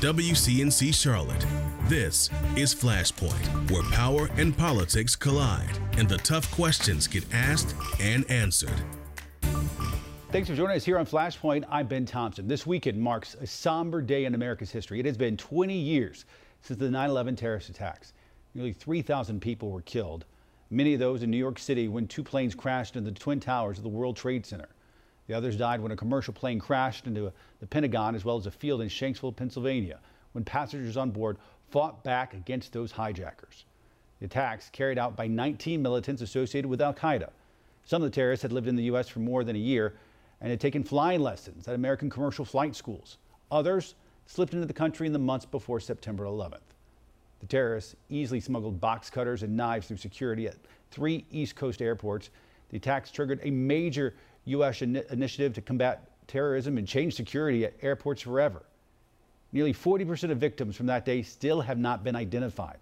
WCNC Charlotte. This is Flashpoint, where power and politics collide and the tough questions get asked and answered. Thanks for joining us here on Flashpoint. I'm Ben Thompson. This weekend marks a somber day in America's history. It has been 20 years since the 9 11 terrorist attacks. Nearly 3,000 people were killed, many of those in New York City when two planes crashed into the Twin Towers of the World Trade Center. The others died when a commercial plane crashed into the Pentagon as well as a field in Shanksville, Pennsylvania, when passengers on board fought back against those hijackers. The attacks carried out by 19 militants associated with Al Qaeda. Some of the terrorists had lived in the U.S. for more than a year and had taken flying lessons at American commercial flight schools. Others slipped into the country in the months before September 11th. The terrorists easily smuggled box cutters and knives through security at three East Coast airports. The attacks triggered a major U.S. In initiative to combat terrorism and change security at airports forever. Nearly 40% of victims from that day still have not been identified.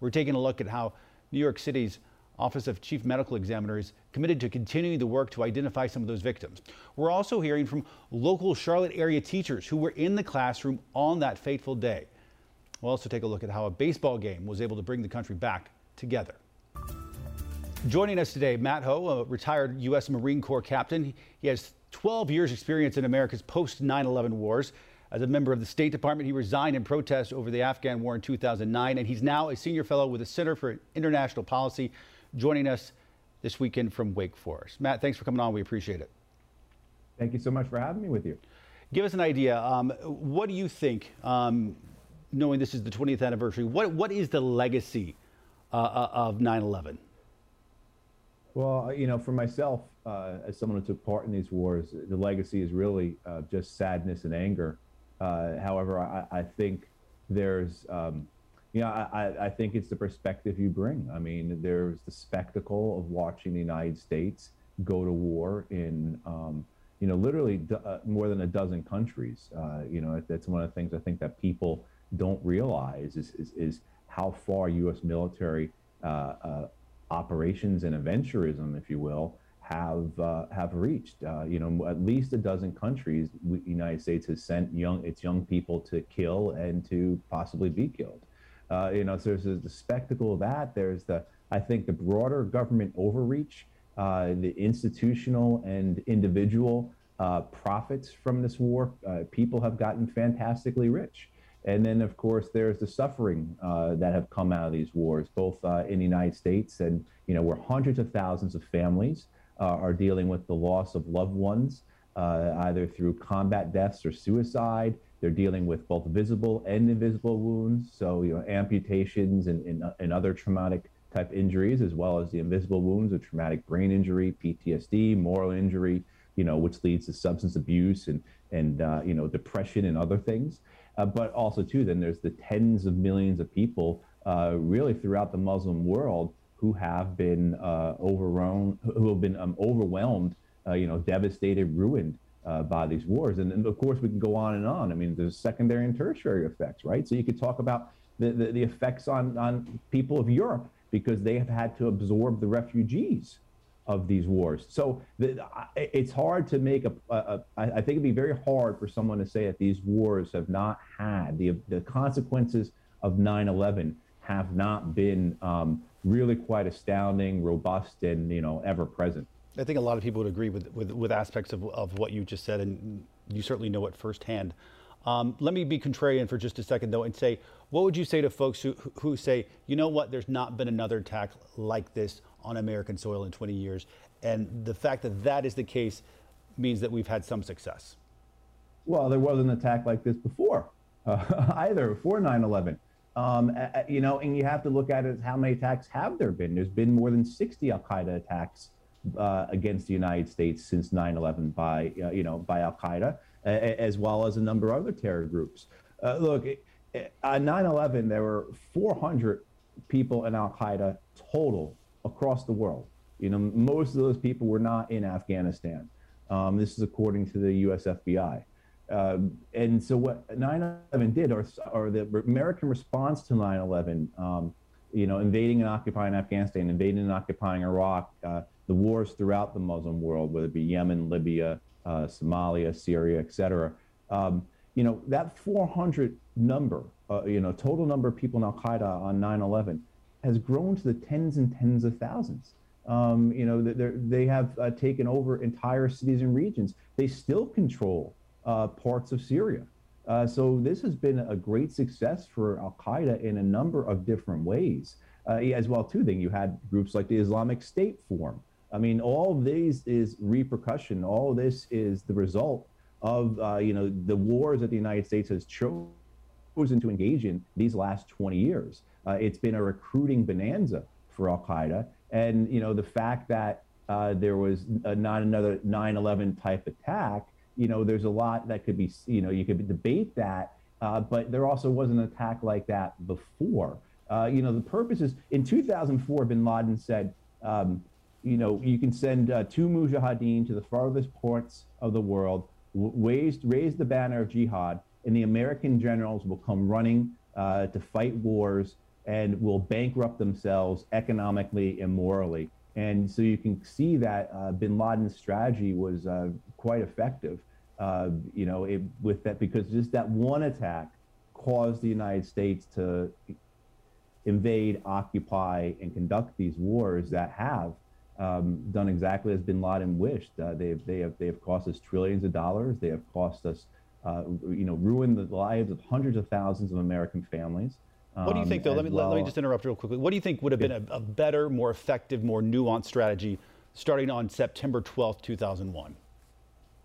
We're taking a look at how New York City's Office of Chief Medical Examiner is committed to continuing the work to identify some of those victims. We're also hearing from local Charlotte area teachers who were in the classroom on that fateful day. We'll also take a look at how a baseball game was able to bring the country back together. Joining us today, Matt Hoh, a retired U.S. Marine Corps captain. He has 12 years experience in America's post 9-11 wars. As a member of the State Department, he resigned in protest over the Afghan war in 2009, and he's now a senior fellow with the Center for International Policy, joining us this weekend from Wake Forest. Matt, thanks for coming on. We appreciate it. Thank you so much for having me with you. Give us an idea. Um, what do you think, um, knowing this is the 20th anniversary, what, what is the legacy uh, uh of 9 11? Well, you know, for myself, uh, as someone who took part in these wars, the legacy is really uh, just sadness and anger. Uh, however, I, I, think there's, um, you know, I, I, think it's the perspective you bring. I mean, there's the spectacle of watching the United States go to war in, um, you know, literally uh, more than a dozen countries. Uh, you know, that's one of the things I think that people don't realize is, is, is how far U.S. military uh, operations and adventurism, if you will, have uh, have reached. Uh, you know, at least a dozen countries. The United States has sent young its young people to kill and to possibly be killed. Uh, you know, so there's the spectacle of that. There's the I think the broader government overreach, uh, the institutional and individual uh, profits from this war. Uh, people have gotten fantastically rich. And then, of course, there's the suffering uh, that have come out of these wars, both uh, in the United States and, you know, where hundreds of thousands of families uh, are dealing with the loss of loved ones, uh, either through combat deaths or suicide. They're dealing with both visible and invisible wounds, so, you know, amputations and, and, and other traumatic type injuries, as well as the invisible wounds of traumatic brain injury, PTSD, moral injury, you know, which leads to substance abuse and, and uh, you know, depression and other things. Uh, but also, too, then there's the tens of millions of people uh, really throughout the Muslim world who have been uh, overrun, who have been um, overwhelmed, uh, you know, devastated, ruined uh, by these wars. And, and, of course, we can go on and on. I mean, there's secondary and tertiary effects, right? So you could talk about the, the, the effects on, on people of Europe because they have had to absorb the refugees of these wars. So the, it's hard to make a, a, a. I think it'd be very hard for someone to say that these wars have not had the the consequences of 9/11 have not been um, really quite astounding, robust, and you know ever present. I think a lot of people would agree with with, with aspects of, of what you just said, and you certainly know it firsthand. Um, let me be contrarian for just a second, though, and say, what would you say to folks who, who say, you know what, there's not been another attack like this on American soil in 20 years. And the fact that that is the case means that we've had some success. Well, there was an attack like this before, uh, either before 9 11. Um, you know, and you have to look at it how many attacks have there been? There's been more than 60 Al Qaeda attacks uh, against the United States since 9 11 by, uh, you know, by Al Qaeda, as well as a number of other terror groups. Uh, look, on 9 11, there were 400 people in Al Qaeda total across the world. You know, most of those people were not in Afghanistan. Um, this is according to the U.S. FBI. Um, and so what 9/11 did, or, or the American response to 9/11, um, you know, invading and occupying Afghanistan, invading and occupying Iraq, uh, the wars throughout the Muslim world, whether it be Yemen, Libya, uh, Somalia, Syria, et cetera. Um, you know, that 400 number, uh, you know, total number of people in Al Qaeda on 9 11 has grown to the tens and tens of thousands. Um, you know, they have uh, taken over entire cities and regions. They still control uh, parts of Syria. Uh, so this has been a great success for Al Qaeda in a number of different ways. Uh, as well, too, then you had groups like the Islamic State form. I mean, all of these is repercussion. All of this is the result of uh, you know the wars that the United States has chosen to engage in these last 20 years. Uh, it's been a recruiting bonanza for Al Qaeda, and you know the fact that uh, there was a, not another 9/11 type attack. You know, there's a lot that could be. You know, you could debate that, uh, but there also was an attack like that before. Uh, you know, the purpose is in 2004, Bin Laden said. Um, you know, you can send uh, two mujahideen to the farthest ports of the world raised, raise the banner of jihad, and the American generals will come running uh, to fight wars and will bankrupt themselves economically and morally. And so you can see that uh, bin Laden's strategy was uh, quite effective, uh, you know, it, with that, because just that one attack caused the United States to invade, occupy, and conduct these wars that have um, done exactly as Bin Laden wished. Uh, they, they, have, they have cost us trillions of dollars. They have cost us, uh, you know, ruined the lives of hundreds of thousands of American families. Um, what do you think, though? Let me, well, let me just interrupt real quickly. What do you think would have been a, a better, more effective, more nuanced strategy starting on September 12th, 2001?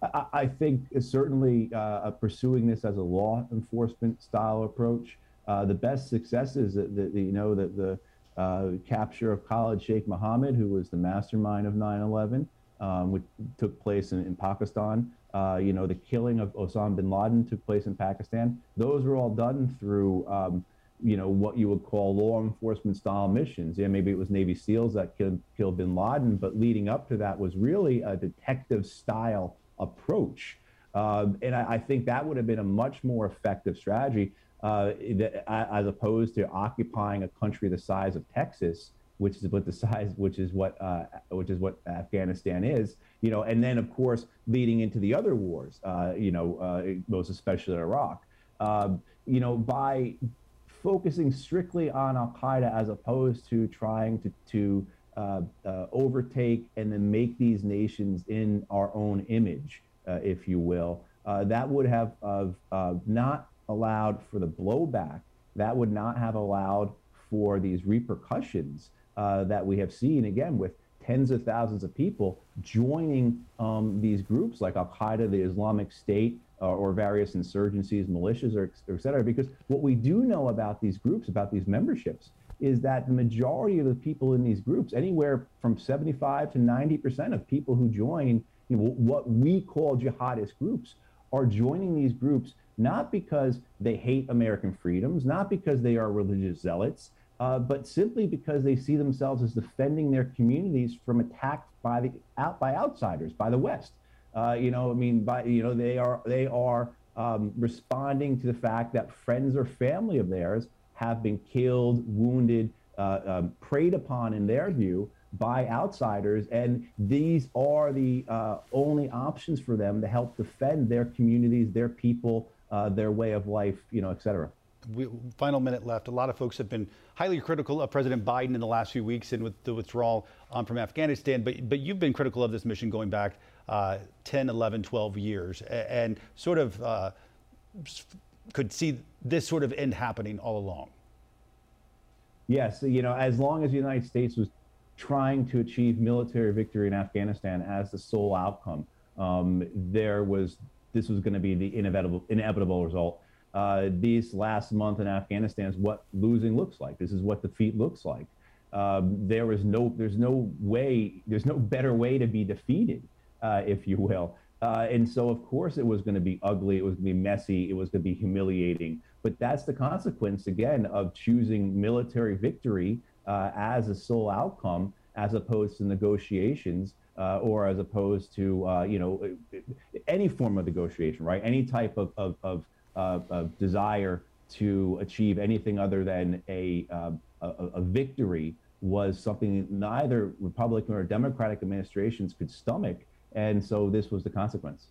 I, I think certainly uh, pursuing this as a law enforcement style approach. Uh, the best successes that, that, you know that the uh, capture of Khalid Sheikh Mohammed, who was the mastermind of 9/11, um, which took place in, in Pakistan. Uh, you know, the killing of Osama bin Laden took place in Pakistan. Those were all done through, um, you know, what you would call law enforcement style missions. Yeah, maybe it was Navy SEALs that killed, killed bin Laden, but leading up to that was really a detective style approach. Um, and I, I, think that would have been a much more effective strategy uh, as opposed to occupying a country the size of Texas, which is what the size, which is what, uh, which is what Afghanistan is, you know, and then of course leading into the other wars, uh, you know, uh, most especially Iraq, um, you know, by focusing strictly on Al Qaeda as opposed to trying to to uh, uh, overtake and then make these nations in our own image, if you will, that would have not allowed for the blowback, that would not have allowed for these repercussions uh, that we have seen again with tens of thousands of people joining um, these groups like Al Qaeda, the Islamic State, uh, or various insurgencies, militias, or, or et cetera. Because what we do know about these groups, about these memberships, is that the majority of the people in these groups, anywhere from 75 to 90% of people who join you know, what we call jihadist groups, are joining these groups not because they hate American freedoms, not because they are religious zealots, uh, but simply because they see themselves as defending their communities from attack by the out by outsiders, by the West. Uh, you know, I mean, by you know, they are they are um, responding to the fact that friends or family of theirs have been killed, wounded, uh, um, preyed upon, in their view, by outsiders, and these are the uh, only options for them to help defend their communities, their people, uh, their way of life, you know, et cetera. We, final minute left. A lot of folks have been highly critical of President Biden in the last few weeks and with the withdrawal um, from Afghanistan. But but you've been critical of this mission going back uh, 10, 11, 12 years, and, sort of uh, could see this sort of end happening all along. Yes, you know, as long as the United States was trying to achieve military victory in Afghanistan as the sole outcome, um, there was this was going to be the inevitable inevitable result. Uh, these last month in Afghanistan is what losing looks like. This is what defeat looks like. Um, there is no, there's no way, there's no better way to be defeated, uh, if you will. Uh, and so, of course, it was going to be ugly. It was going to be messy. It was going to be humiliating. But that's the consequence, again, of choosing military victory uh, as a sole outcome, as opposed to negotiations uh, or as opposed to uh, you know any form of negotiation, right? Any type of of, of, uh, of desire to achieve anything other than a, um, a, a victory was something neither Republican or Democratic administrations could stomach, and so this was the consequence.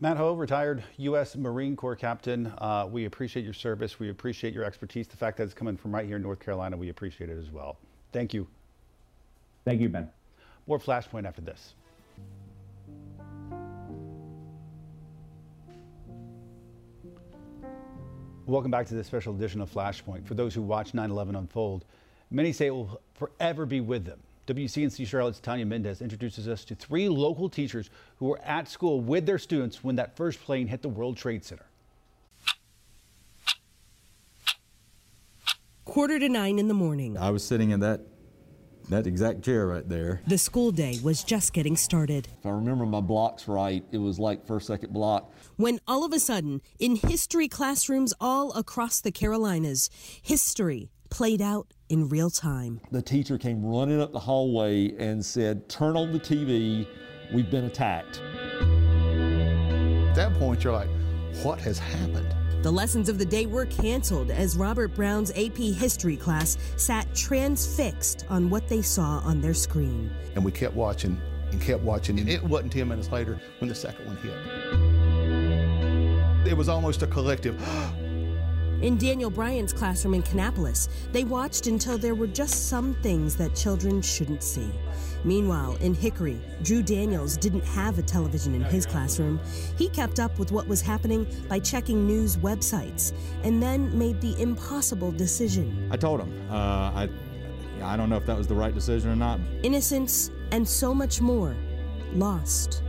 Matt Hoh, retired U.S. Marine Corps captain. Uh, we appreciate your service. We appreciate your expertise. The fact that it's coming from right here in North Carolina, we appreciate it as well. Thank you. Thank you, Ben. More Flashpoint after this. Welcome back to this special edition of Flashpoint. For those who watch 9 11 unfold, many say it will forever be with them. WCNC Charlotte's Tanya Mendis introduces us to three local teachers who were at school with their students when that first plane hit the World Trade Center. Quarter to nine in the morning. I was sitting in that that exact chair right there. The school day was just getting started. If I remember my blocks right, it was like first, second block. When all of a sudden, in history classrooms all across the Carolinas, history played out in real time. The teacher came running up the hallway and said, Turn on the TV, we've been attacked. At that point, you're like, What has happened? The lessons of the day were canceled as Robert Brown's AP history class sat transfixed on what they saw on their screen. And we kept watching and kept watching, and it wasn't 10 minutes later when the second one hit. It was almost a collective. In Daniel Bryan's classroom in Kannapolis, they watched until there were just some things that children shouldn't see. Meanwhile, in Hickory, Drew Daniels didn't have a television in his classroom. He kept up with what was happening by checking news websites and then made the impossible decision. I told him, uh, I, I don't know if that was the right decision or not. Innocence and so much more lost.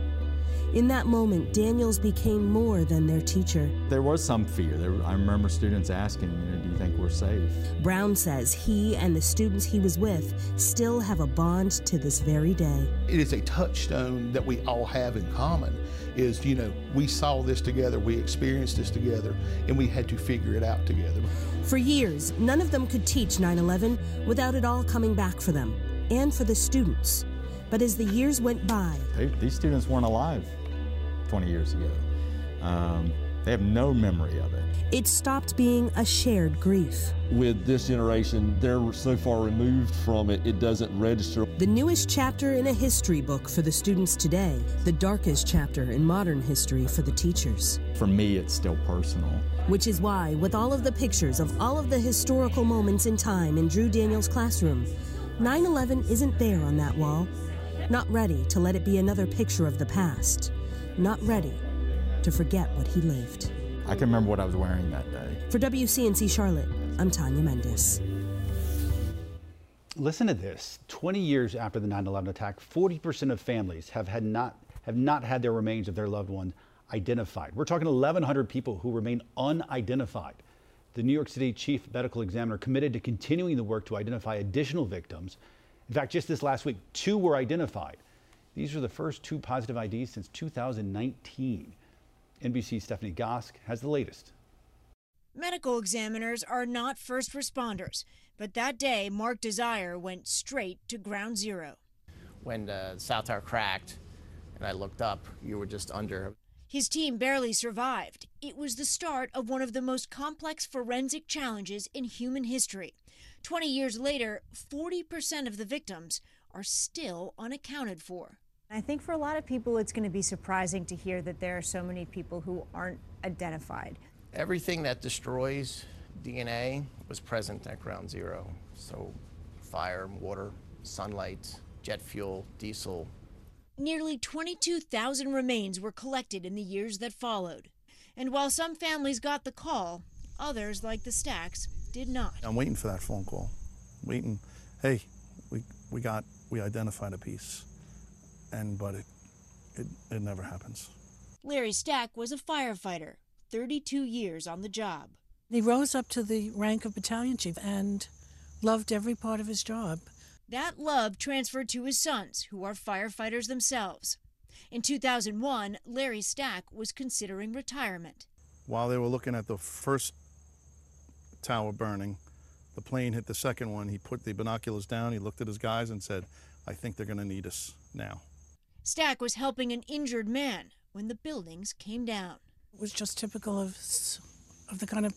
In that moment, Daniels became more than their teacher. There was some fear. There, I remember students asking, you know, do you think we're safe? Brown says he and the students he was with still have a bond to this very day. It is a touchstone that we all have in common is, you know, we saw this together, we experienced this together, and we had to figure it out together. For years, none of them could teach 9 11 without it all coming back for them and for the students. But as the years went by, they, these students weren't alive 20 years ago. Um, they have no memory of it. It stopped being a shared grief. With this generation, they're so far removed from it, it doesn't register. The newest chapter in a history book for the students today, the darkest chapter in modern history for the teachers. For me, it's still personal. Which is why, with all of the pictures of all of the historical moments in time in Drew Daniels' classroom, 9 11 isn't there on that wall. Not ready to let it be another picture of the past not ready to forget what he lived. I can remember what I was wearing that day. For WCNC Charlotte, I'm Tanya Mendis. Listen to this. 20 years after the 9/11 attack, 40% of families have had not have not had their remains of their loved ones identified. We're talking 1100 people who remain unidentified. The New York City chief medical examiner committed to continuing the work to identify additional victims. In fact, just this last week, two were identified. These are the first two positive IDs since 2019. NBC's Stephanie Gosk has the latest. Medical examiners are not first responders, but that day, Mark Desire went straight to ground zero. When the South Tower cracked and I looked up, you were just under. His team barely survived. It was the start of one of the most complex forensic challenges in human history. 20 years later, 40% of the victims are still unaccounted for. I think for a lot of people, it's going to be surprising to hear that there are so many people who aren't identified. Everything that destroys DNA was present at ground zero. So, fire, water, sunlight, jet fuel, diesel. Nearly 22,000 remains were collected in the years that followed. And while some families got the call, others, like the Stacks, did not. I'm waiting for that phone call. Waiting. Hey, we, we got, we identified a piece and but it, it, it never happens. Larry Stack was a firefighter, 32 years on the job. He rose up to the rank of battalion chief and loved every part of his job. That love transferred to his sons, who are firefighters themselves. In 2001, Larry Stack was considering retirement. While they were looking at the first tower burning, the plane hit the second one. He put the binoculars down, he looked at his guys and said, I think they're going to need us now. Stack was helping an injured man when the buildings came down. It was just typical of of the kind of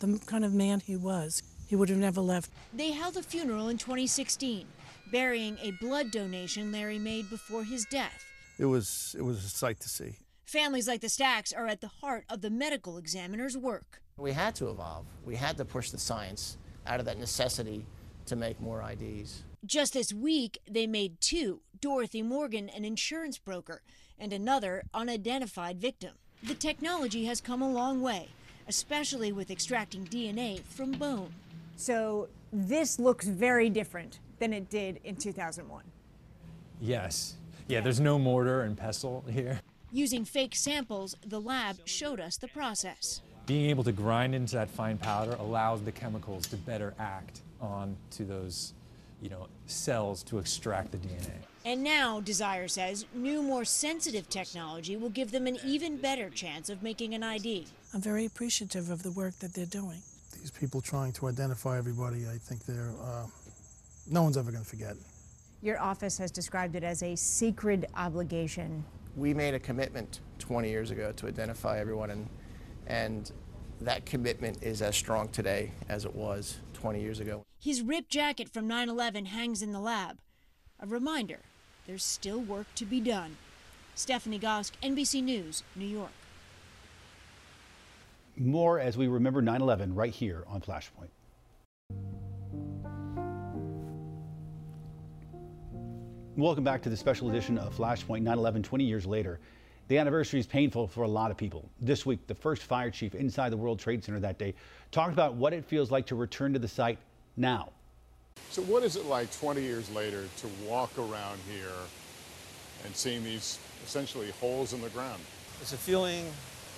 the kind of man he was. He would have never left. They held a funeral in 2016, burying a blood donation Larry made before his death. It was it was a sight to see. Families like the Stacks are at the heart of the medical examiner's work. We had to evolve. We had to push the science out of that necessity to make more IDs. Just this week, they made two Dorothy Morgan, an insurance broker, and another unidentified victim. The technology has come a long way, especially with extracting DNA from bone. So this looks very different than it did in 2001. Yes. Yeah, there's no mortar and pestle here. Using fake samples, the lab showed us the process. Being able to grind into that fine powder allows the chemicals to better act on to those, you know, cells to extract the DNA. And now, Desire says, new, more sensitive technology will give them an even better chance of making an ID. I'm very appreciative of the work that they're doing. These people trying to identify everybody, I think they're, uh, no one's ever going to forget. Your office has described it as a sacred obligation. We made a commitment 20 years ago to identify everyone, and, and that commitment is as strong today as it was 20 years ago. His ripped jacket from 9 11 hangs in the lab. A reminder there's still work to be done. Stephanie Gosk, NBC News, New York. More as we remember 9 11 right here on Flashpoint. Welcome back to the special edition of Flashpoint 9 11 20 years later. The anniversary is painful for a lot of people. This week, the first fire chief inside the World Trade Center that day talked about what it feels like to return to the site now. So, what is it like 20 years later to walk around here and seeing these essentially holes in the ground? It's a feeling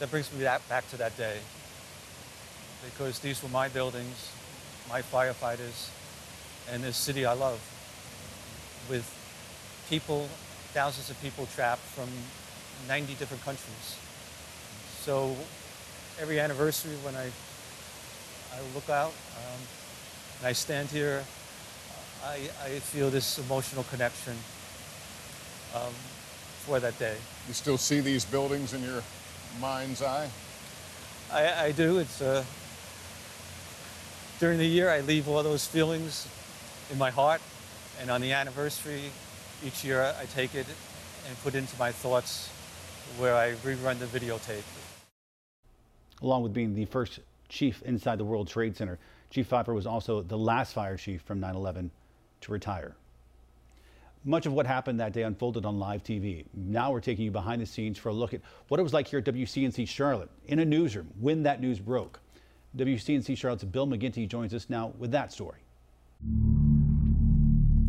that brings me back to that day because these were my buildings, my firefighters, and this city I love with people, thousands of people trapped from 90 different countries. So every anniversary when I, I look out um, and I stand here, I, I feel this emotional connection um, for that day. You still see these buildings in your mind's eye? I, I do. It's uh, during the year I leave all those feelings in my heart, and on the anniversary, each year I take it and put into my thoughts where I rerun the videotape. Along with being the first chief inside the World Trade Center, Chief Pfeifer was also the last fire chief from 9 11 to retire. Much of what happened that day unfolded on live TV. Now we're taking you behind the scenes for a look at what it was like here at WCNC Charlotte in a newsroom when that news broke. WCNC Charlotte's Bill McGinty joins us now with that story.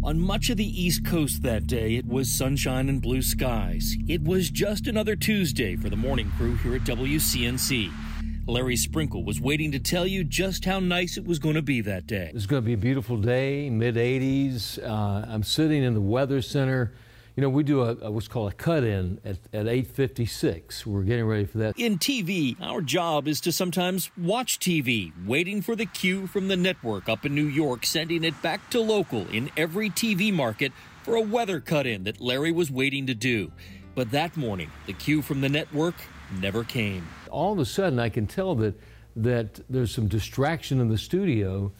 On much of the East Coast that day, it was sunshine and blue skies. It was just another Tuesday for the morning crew here at WCNC. Larry Sprinkle was waiting to tell you just how nice it was going to be that day. It's going to be a beautiful day, mid 80s. Uh, I'm sitting in the Weather Center you know, we do a, a what's called a cut-in at, at 8:56. We're getting ready for that. In TV, our job is to sometimes watch TV, waiting for the cue from the network up in New York, sending it back to local in every TV market for a weather cut-in that Larry was waiting to do. But that morning, the cue from the network never came. All of a sudden, I can tell that that there's some distraction in the studio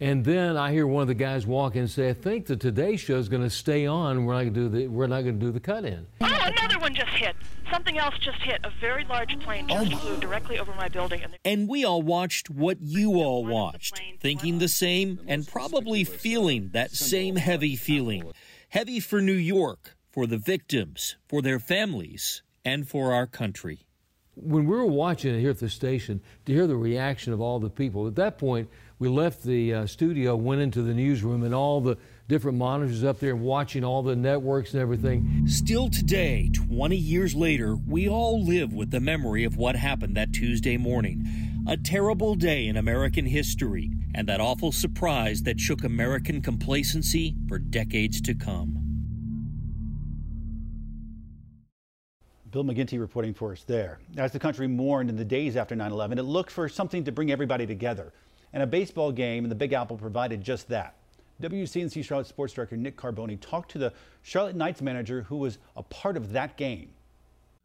and then I hear one of the guys walk in and say, "I think the Today Show is going to stay on. We're not going to do the we're not going to do the cut-in." Oh, another one just hit. Something else just hit. A very large plane just oh. flew directly over my building. And, and we all watched what you all watched, thinking the same and probably feeling that same heavy feeling. Heavy for New York, for the victims, for their families, and for our country. When we were watching it here at the station, to hear the reaction of all the people, at that point, we left the uh, studio, went into the newsroom, and all the different monitors up there and watching all the networks and everything. Still today, 20 years later, we all live with the memory of what happened that Tuesday morning. A terrible day in American history, and that awful surprise that shook American complacency for decades to come. Bill McGinty reporting for us there. As the country mourned in the days after 9 11, it looked for something to bring everybody together and a baseball game in the Big Apple provided just that. WCNC Charlotte Sports Director Nick Carboni talked to the Charlotte Knights manager who was a part of that game.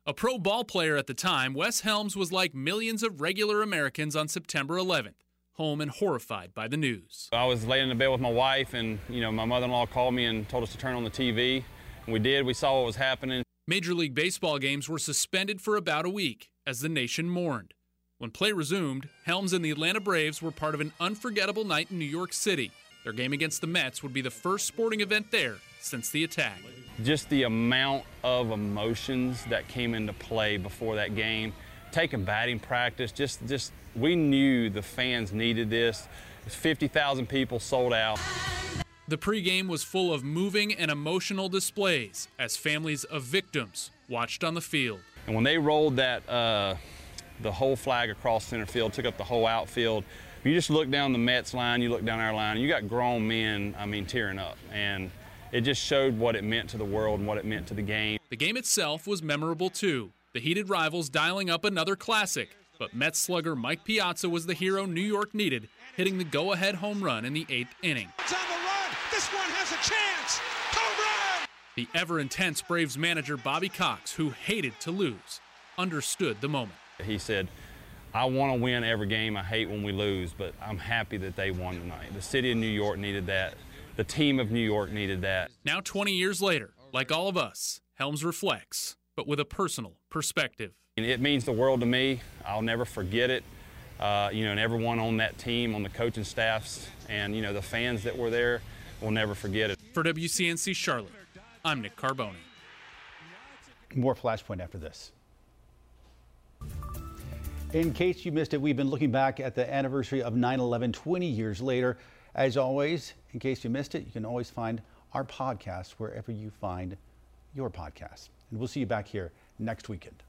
A pro ball player at the time, Wes Helms was like millions of regular Americans on September 11th, home and horrified by the news. I was laying in the bed with my wife, and you know my mother-in-law called me and told us to turn on the TV. And we did. We saw what was happening. Major League Baseball games were suspended for about a week as the nation mourned. When play resumed, Helms and the Atlanta Braves were part of an unforgettable night in New York City. Their game against the Mets would be the first sporting event there since the attack. Just the amount of emotions that came into play before that game, taking batting practice, just just we knew the fans needed this. 50,000 people sold out. The pregame was full of moving and emotional displays as families of victims watched on the field. And when they rolled that, uh, the whole flag across center field, took up the whole outfield, you just look down the Mets line, you look down our line, you got grown men, I mean, tearing up. And it just showed what it meant to the world and what it meant to the game. The game itself was memorable too. The heated rivals dialing up another classic. But Mets slugger Mike Piazza was the hero New York needed, hitting the go ahead home run in the eighth inning. This one has a chance. Home run! The ever intense Braves manager Bobby Cox, who hated to lose, understood the moment. He said, I want to win every game. I hate when we lose, but I'm happy that they won tonight. The city of New York needed that. The team of New York needed that. Now, 20 years later, like all of us, Helms reflects, but with a personal perspective. It means the world to me. I'll never forget it. Uh, you know, and everyone on that team, on the coaching staffs, and you know the fans that were there, We'll never forget it. For WCNC Charlotte, I'm Nick Carboni. More Flashpoint after this. In case you missed it, we've been looking back at the anniversary of 9 11 20 years later. As always, in case you missed it, you can always find our podcast wherever you find your podcast. And we'll see you back here next weekend.